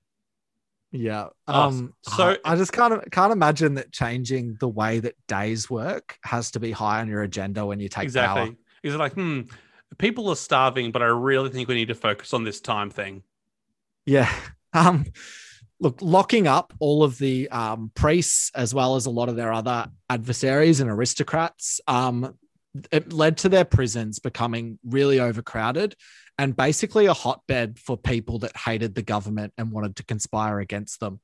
Yeah. Oh, Um. so- So I just can't can't imagine that changing the way that days work has to be high on your agenda when you take exactly. power. He's like, hmm, people are starving, but I really think we need to focus on this time thing. Yeah. Um. Look, locking up all of the um, priests as well as a lot of their other adversaries and aristocrats, um, it led to their prisons becoming really overcrowded and basically a hotbed for people that hated the government and wanted to conspire against them.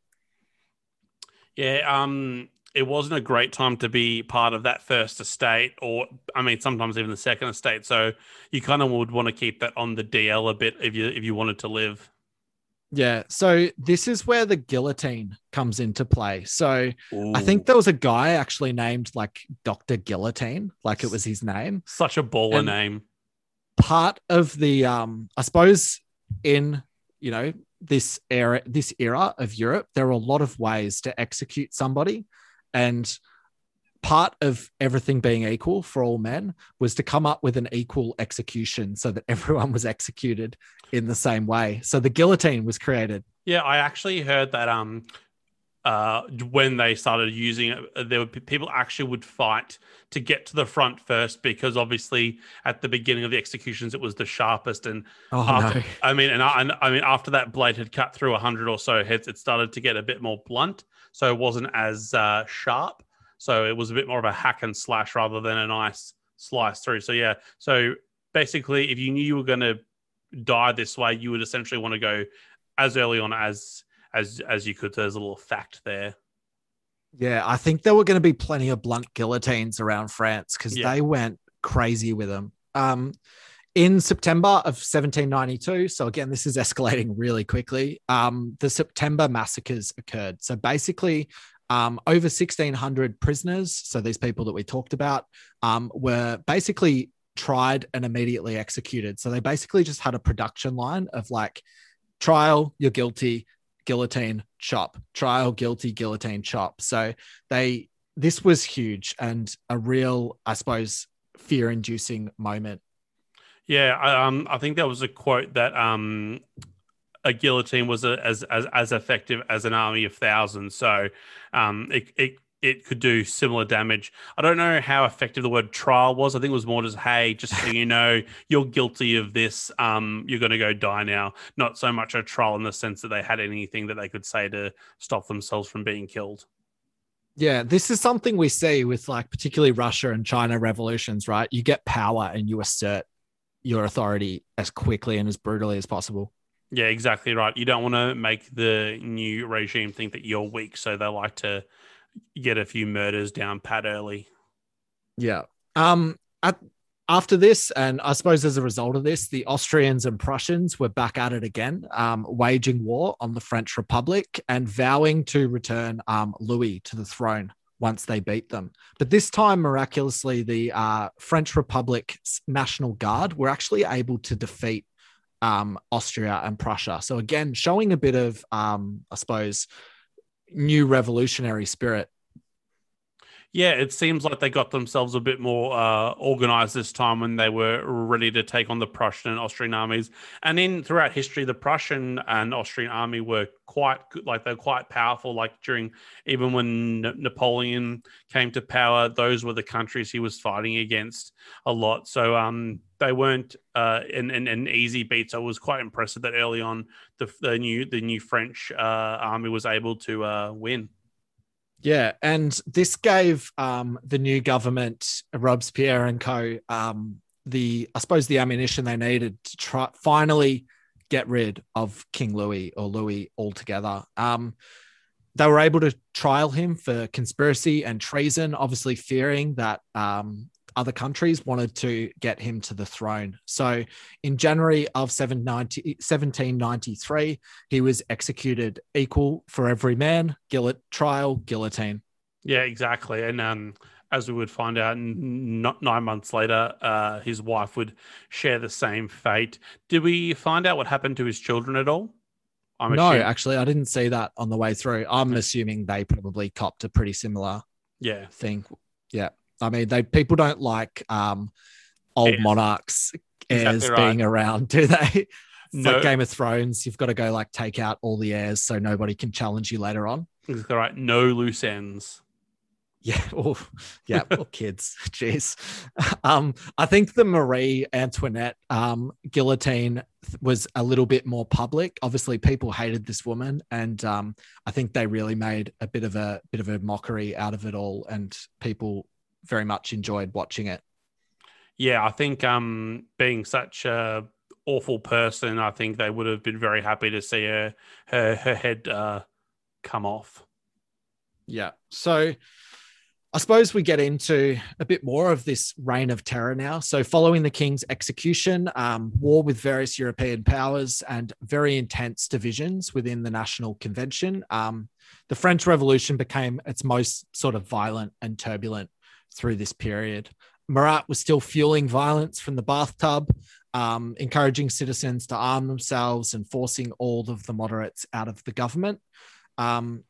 Yeah, um, it wasn't a great time to be part of that first estate, or I mean, sometimes even the second estate. So you kind of would want to keep that on the DL a bit if you if you wanted to live. Yeah. So this is where the guillotine comes into play. So I think there was a guy actually named like Dr. Guillotine, like it was his name. such a baller and- name. Part of the um, I suppose in you know this era this era of Europe, there are a lot of ways to execute somebody. And part of everything being equal for all men was to come up with an equal execution so that everyone was executed in the same way. So the guillotine was created. Yeah, I actually heard that um uh when they started using it uh, there were people actually would fight to get to the front first because obviously at the beginning of the executions it was the sharpest and Oh after, no. I mean and I, and I mean after that blade had cut through 100 or so heads it started to get a bit more blunt so it wasn't as uh sharp so it was a bit more of a hack and slash rather than a nice slice through so yeah so basically if you knew you were going to die this way you would essentially want to go as early on as as as you could. There's a little fact there. Yeah, I think there were going to be plenty of blunt guillotines around France because Yeah. they went crazy with them. Um, in September of 1792, so again, this is escalating really quickly. Um, the September massacres occurred. So basically, um, over 1,600 prisoners, so these people that we talked about, um, were basically tried and immediately executed. So they basically just had a production line of like trial, you're guilty, guillotine, chop, trial, guilty, guillotine, chop. So they this was huge and a real, I suppose, fear-inducing moment. Yeah, I, um, I think there was a quote that um, a guillotine was a, as as as effective as an army of thousands. So um, it it it could do similar damage. I don't know how effective the word trial was. I think it was more just, hey, just so you know, you're guilty of this. Um, you're going to go die now. Not so much a trial in the sense that they had anything that they could say to stop themselves from being killed. Yeah, this is something we see with like particularly Russia and China revolutions, right? You get power and you assert your authority as quickly and as brutally as possible. Yeah, exactly right. You don't want to make the new regime think that you're weak, so they like to get a few murders down pat early. Yeah. Um at after this, and I suppose as a result of this, the Austrians and Prussians were back at it again, um, waging war on the French Republic and vowing to return um, Louis to the throne once they beat them. But this time, miraculously, the uh, French Republic's National Guard were actually able to defeat um, Austria and Prussia. So, again, showing a bit of, um, I suppose, new revolutionary spirit. Yeah, it seems like they got themselves a bit more uh, organized this time when they were ready to take on the Prussian and Austrian armies. And in throughout history, the Prussian and Austrian army were quite good, like they're quite powerful. Like during even when Napoleon came to power, those were the countries he was fighting against a lot. So um, they weren't uh, an, an, an easy beat. So it was quite impressive that early on the, the new the new French uh, army was able to uh, win. Yeah, and this gave um, the new government, Robespierre and co, um, the I suppose the ammunition they needed to try finally get rid of King Louis or Louis altogether. Um, they were able to trial him for conspiracy and treason, obviously fearing that um, other countries wanted to get him to the throne. So in January of 1793, he was executed equal for every man, gillet, trial, guillotine. Yeah, exactly. And um, as we would find out n- not nine months later, uh, his wife would share the same fate. Did we find out what happened to his children at all? I'm no, assuming- actually, I didn't see that on the way through. I'm assuming they probably copped a pretty similar yeah, thing. Yeah. I mean, they people don't like um, old Heirs. monarchs heirs Exactly right. being around, do they? No- like Game of Thrones. You've got to go like take out all the heirs so nobody can challenge you later on. All right. No loose ends. Yeah, or yeah, or kids. Jeez. Um, I think the Marie Antoinette um, guillotine was a little bit more public. Obviously, people hated this woman, and um, I think they really made a bit of a bit of a mockery out of it all, and people very much enjoyed watching it. Yeah, I think um, being such a awful person, I think they would have been very happy to see her her her head uh, come off. Yeah. So I suppose we get into a bit more of this reign of terror now. So, following the king's execution, um, war with various European powers, and very intense divisions within the National Convention, um, the French Revolution became its most sort of violent and turbulent through this period. Marat was still fueling violence from the bathtub, um, encouraging citizens to arm themselves and forcing all of the moderates out of the government. Um,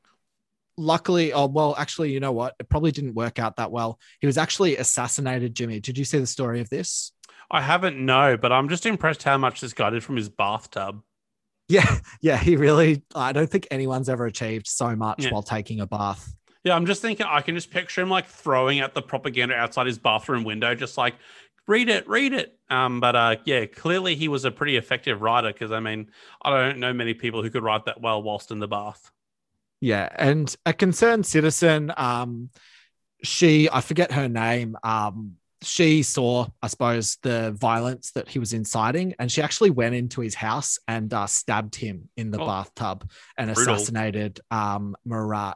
luckily, oh well, actually, you know what? It probably didn't work out that well. He was actually assassinated. Jimmy, did you see the story of this? I haven't no, but I'm just impressed how much this guy did from his bathtub. Yeah, yeah, he really. I don't think anyone's ever achieved so much Yeah. while taking a bath. Yeah, I'm just thinking I can just picture him like throwing out the propaganda outside his bathroom window, just like read it, read it. Um, but uh, yeah, clearly he was a pretty effective writer because I mean, I don't know many people who could write that well whilst in the bath. Yeah, and a concerned citizen, um, she, I forget her name, um, she saw, I suppose, the violence that he was inciting, and she actually went into his house and uh, stabbed him in the Oh. bathtub and Brutal. assassinated um, Marat.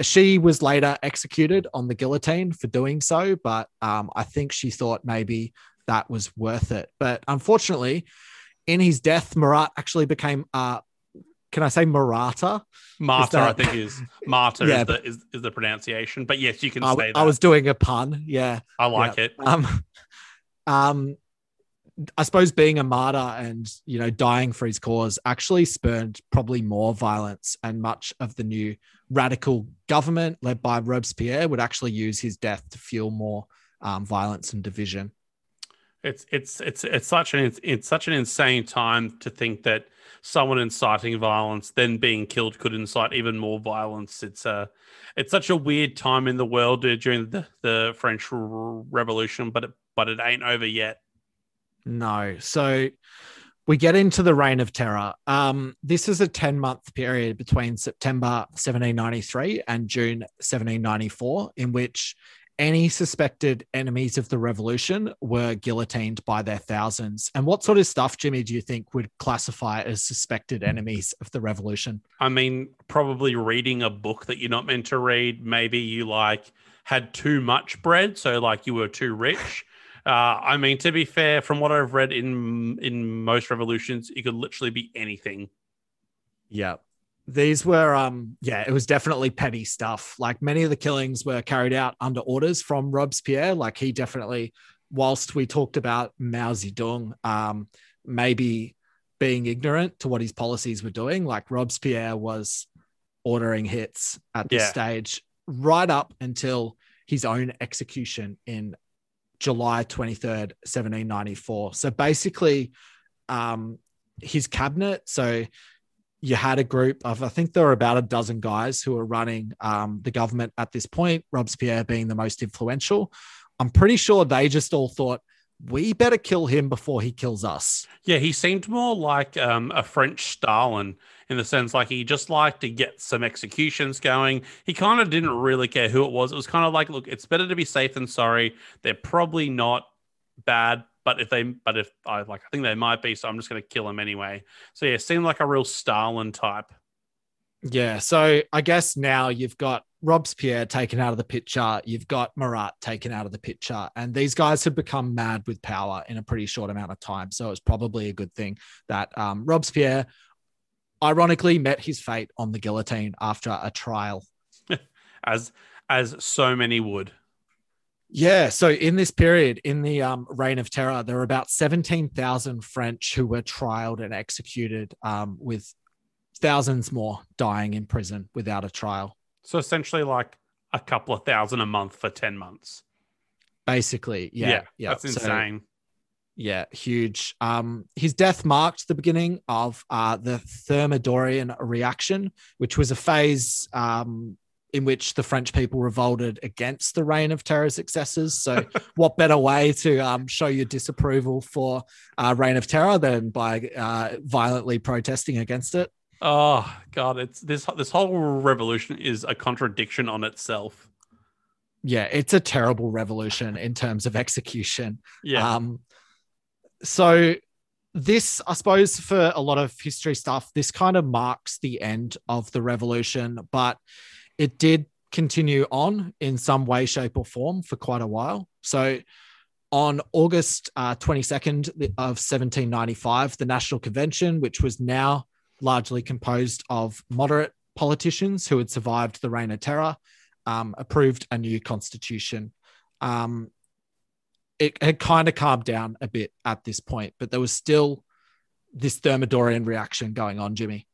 She was later executed on the guillotine for doing so, but um, I think she thought maybe that was worth it. But unfortunately, in his death, Marat actually became, uh, can I say Marata? Martyr, that- I think is martyr Yeah, is, the, is, is the pronunciation. But yes, you can I, say that. I was doing a pun. Yeah. I like it. Um, um, I suppose being a martyr and you know dying for his cause actually spurred probably more violence, and much of the new radical government led by Robespierre would actually use his death to fuel more um, violence and division. It's it's it's it's such an it's, it's such an insane time to think that someone inciting violence then being killed could incite even more violence. It's uh it's such a weird time in the world uh, during the, the French Revolution, but it, but it ain't over yet. No. So we get into the reign of terror. Um, this is a 10 month period between September 1793 and June 1794, in which any suspected enemies of the revolution were guillotined by their thousands. And what sort of stuff, Jimmy, do you think would classify as suspected enemies of the revolution? I mean, probably reading a book that you're not meant to read. Maybe you like had too much bread, so like you were too rich. Uh, I mean, to be fair, from what I've read in in most revolutions, it could literally be anything. Yeah. These were um yeah, it was definitely petty stuff. Like many of the killings were carried out under orders from Robespierre. Like he definitely, whilst we talked about Mao Zedong, um, maybe being ignorant to what his policies were doing, like Robespierre was ordering hits at this Yeah. stage right up until his own execution in July 23rd, 1794. So basically, um, his cabinet, so you had a group of, I think there were about a dozen guys who were running um, the government at this point, Robespierre being the most influential. I'm pretty sure they just all thought, we better kill him before he kills us. Yeah, he seemed more like um, a French Stalin in the sense like he just liked to get some executions going. He kind of didn't really care who it was. It was kind of like, look, it's better to be safe than sorry. They're probably not bad, but if they, but if I like, I think they might be. So I'm just going to kill him anyway. So yeah, seemed like a real Stalin type. Yeah. So I guess now you've got Robespierre taken out of the picture. You've got Marat taken out of the picture. And these guys have become mad with power in a pretty short amount of time. So it's probably a good thing that um, Robespierre, ironically, met his fate on the guillotine after a trial. as as so many would. Yeah. So in this period, in the um, reign of terror, there were about 17,000 French who were trialed and executed, um, with thousands more dying in prison without a trial. So essentially, like a couple of thousand a month for ten months. Basically, yeah, yeah. yeah. that's So, insane. Yeah, huge. Um, his death marked the beginning of uh, the Thermidorian reaction, which was a phase um, in which the French people revolted against the reign of terror successors. So, what better way to um, show your disapproval for uh, reign of terror than by uh, violently protesting against it? Oh God, it's this this whole revolution is a contradiction on itself. Yeah, it's a terrible revolution in terms of execution. Yeah. Um, so this, I suppose, for a lot of history stuff, this kind of marks the end of the revolution, but it did continue on in some way, shape, or form for quite a while. So on August uh, 22nd of 1795, the National Convention, which was now largely composed of moderate politicians who had survived the Reign of Terror, um, approved a new constitution. Um, it had kind of calmed down a bit at this point, but there was still this Thermidorian reaction going on, Jimmy.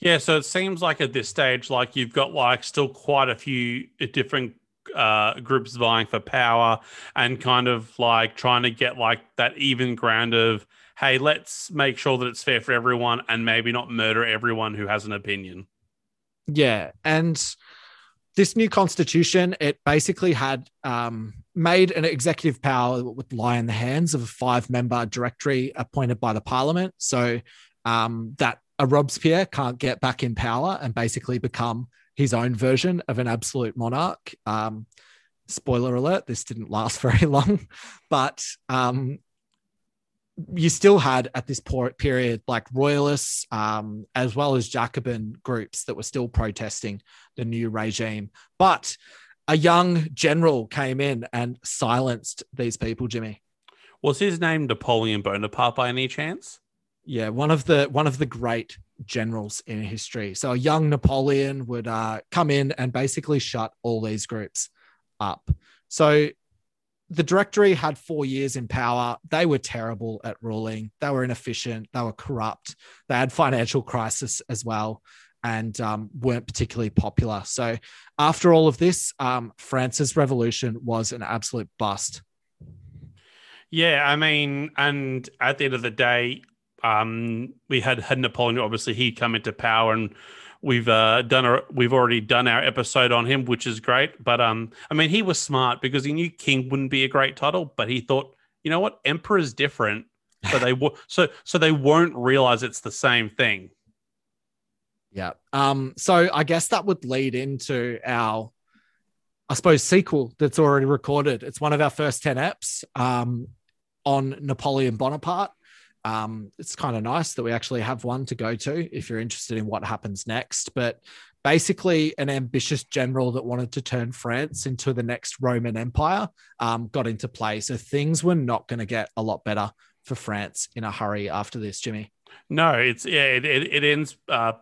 Yeah, so it seems like at this stage, like you've got like still quite a few different uh, groups vying for power and kind of like trying to get like that even ground of, hey, let's make sure that it's fair for everyone and maybe not murder everyone who has an opinion. Yeah, and this new constitution it basically had um, made an executive power would lie in the hands of a five member directory appointed by the parliament. So um, that a Robespierre can't get back in power and basically become his own version of an absolute monarch. Um, spoiler alert, this didn't last very long, but um, you still had at this period like royalists um, as well as Jacobin groups that were still protesting the new regime. But a young general came in and silenced these people, Jimmy. Was his name Napoleon Bonaparte by any chance? Yeah, one of the one of the great generals in history. So a young Napoleon would uh, come in and basically shut all these groups up. So the directory had four years in power. They were terrible at ruling. They were inefficient. They were corrupt. They had financial crisis as well, and um, weren't particularly popular. So after all of this, um, France's revolution was an absolute bust. Yeah, I mean, and at the end of the day, um, we had had Napoleon. Obviously, he come into power, and we've uh, done a we've already done our episode on him, which is great. But um, I mean, he was smart because he knew king wouldn't be a great title, but he thought, you know what, emperor's different, so they w- so so they won't realize it's the same thing. Yeah. Um. So I guess that would lead into our. I suppose sequel that's already recorded. It's one of our first 10 apps um, on Napoleon Bonaparte um, it's kind of nice that we actually have one to go to if you're interested in what happens next. But basically, an ambitious general that wanted to turn France into the next Roman Empire um, got into play. So things were not going to get a lot better for France in a hurry after this, Jimmy. No, it's yeah, it, it, it ends uh,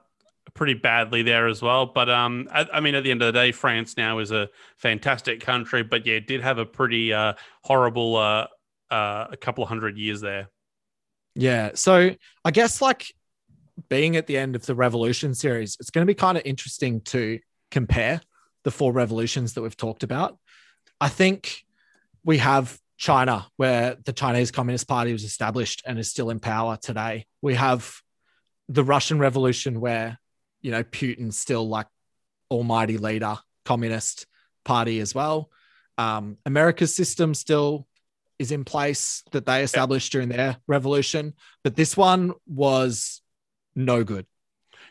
pretty badly there as well. But um, I, I, mean, at the end of the day, France now is a fantastic country, but yeah, it did have a pretty uh, horrible uh, uh, a couple of hundred years there. Yeah. So I guess like being at the end of the Revolution series, it's going to be kind of interesting to compare the four revolutions that we've talked about. I think we have China, where the Chinese Communist Party was established and is still in power today. We have the Russian Revolution, where, you know, Putin's still like almighty leader, communist party as well. Um, America's system still is in place that they established during their revolution, but this one was no good.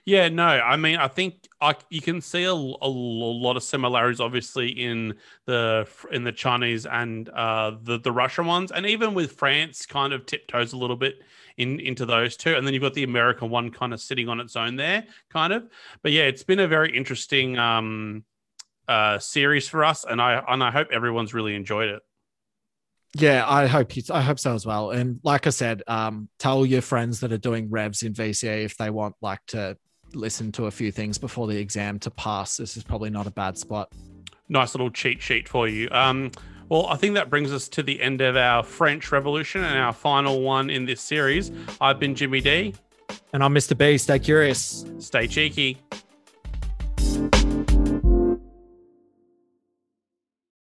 Yeah, no, I mean, I think I, you can see a, a, lot of similarities, obviously, in the in the Chinese and uh, the the Russian ones, and even with France, kind of tiptoes a little bit in into those two, and then you've got the American one kind of sitting on its own there, kind of. But yeah, it's been a very interesting um, uh, series for us, and I and I hope everyone's really enjoyed it. Yeah, I hope you, I hope so as well. And like I said, um, tell your friends that are doing revs in VCE if they want like to listen to a few things before the exam to pass. This is probably not a bad spot. Nice little cheat sheet for you. Um, well, I think that brings us to the end of our French Revolution and our final one in this series. I've been Jimmy D. And I'm Mr. B. Stay curious. Stay cheeky.